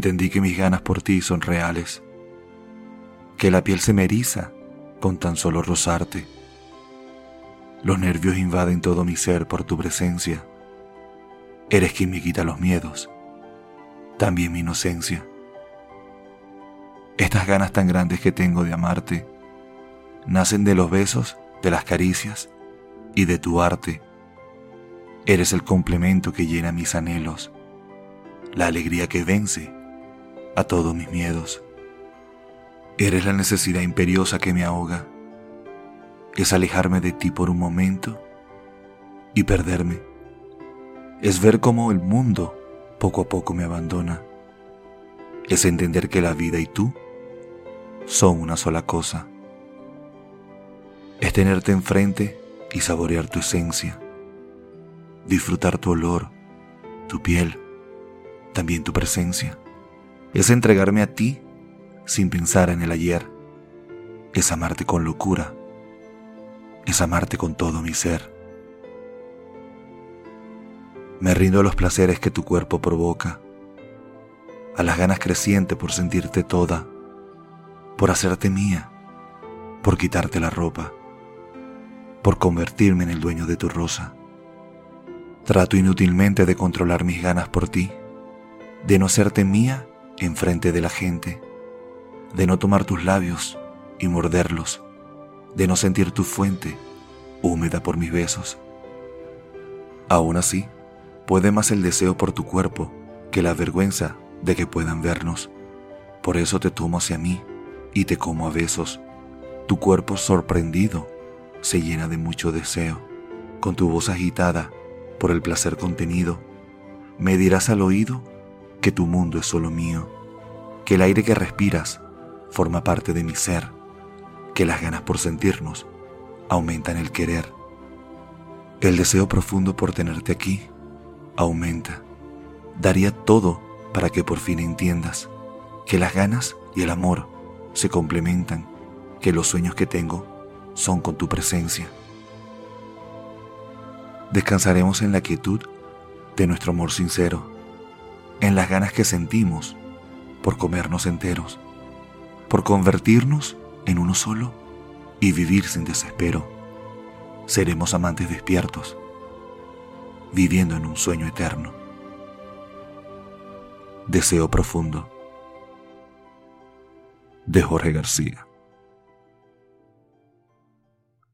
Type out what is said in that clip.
Entendí que mis ganas por ti son reales, que la piel se me eriza con tan solo rozarte. Los nervios invaden todo mi ser por tu presencia. Eres quien me quita los miedos, también mi inocencia. Estas ganas tan grandes que tengo de amarte nacen de los besos, de las caricias y de tu arte. Eres el complemento que llena mis anhelos, la alegría que vence a todos mis miedos. Eres la necesidad imperiosa que me ahoga. Es alejarme de ti por un momento y perderme. Es ver cómo el mundo poco a poco me abandona. Es entender que la vida y tú son una sola cosa. Es tenerte enfrente y saborear tu esencia, disfrutar tu olor, tu piel, también tu presencia. Es entregarme a ti sin pensar en el ayer. Es amarte con locura. Es amarte con todo mi ser. Me rindo a los placeres que tu cuerpo provoca, a las ganas crecientes por sentirte toda, por hacerte mía, por quitarte la ropa por convertirme en el dueño de tu rosa. Trato inútilmente de controlar mis ganas por ti, de no hacerte mía en frente de la gente, de no tomar tus labios y morderlos, de no sentir tu fuente húmeda por mis besos. Aún así, puede más el deseo por tu cuerpo que la vergüenza de que puedan vernos. Por eso te tomo hacia mí y te como a besos, tu cuerpo sorprendido se llena de mucho deseo. Con tu voz agitada por el placer contenido, me dirás al oído que tu mundo es solo mío, que el aire que respiras forma parte de mi ser, que las ganas por sentirnos aumentan el querer. El deseo profundo por tenerte aquí aumenta. Daría todo para que por fin entiendas que las ganas y el amor se complementan, que los sueños que tengo son con tu presencia. Descansaremos en la quietud de nuestro amor sincero, en las ganas que sentimos por comernos enteros, por convertirnos en uno solo y vivir sin desespero. Seremos amantes despiertos, viviendo en un sueño eterno. Deseo profundo de Jorge García.